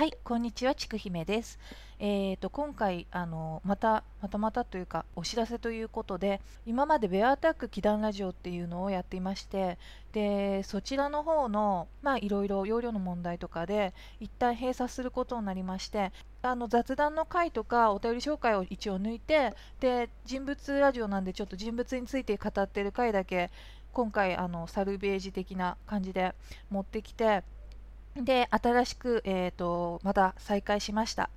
はい、こんにちは、ちくひめです。えーと、今回、あの、また、またまたというか、お知らせということで、今までベアアタック祈願ラジオっていうのをやっていまして、で、そちらの方の、まあ、いろいろ容量の問題とかで、一旦閉鎖することになりまして、あの、雑談の回とか、お便り紹介を一応抜いて、で、人物ラジオなんで、ちょっと人物について語ってる回だけ、今回、あの、サルベージ的な感じで持ってきて、で、新しく、えーと、また再開しました。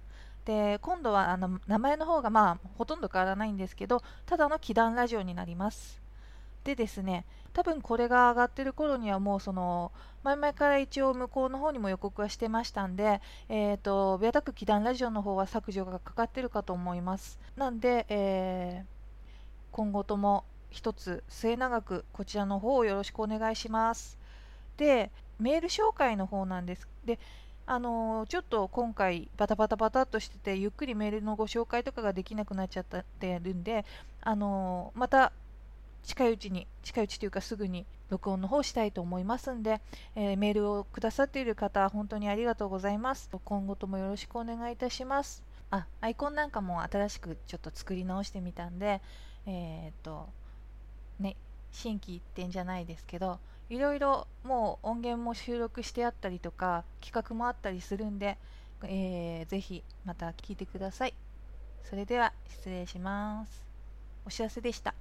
で、今度はあの名前の方がまあほとんど変わらないんですけど、ただの祈願ラジオになります。でですね、多分これが上がってる頃にはもうその前々から一応向こうの方にも予告はしてましたんで、えーと、ベアタック祈願ラジオの方は削除がかかってるかと思います。なんで、えー、今後とも一つ末永くこちらの方をよろしくお願いします。で、メール紹介の方なんです。であのちょっと今回バタバタバタっとしててゆっくりメールのご紹介とかができなくなっちゃってるんであのまた近いうちに近いうちというかすぐに録音の方したいと思いますんで、えー、メールをくださっている方本当にありがとうございます今後ともよろしくお願いいたしますあアイコンなんかも新しくちょっと作り直してみたんでえ、っとね心機一転じゃないですけどいろいろもう音源も収録してあったりとか企画もあったりするんで、えー、ぜひまた聞いてください。それでは失礼します。お知らせでした。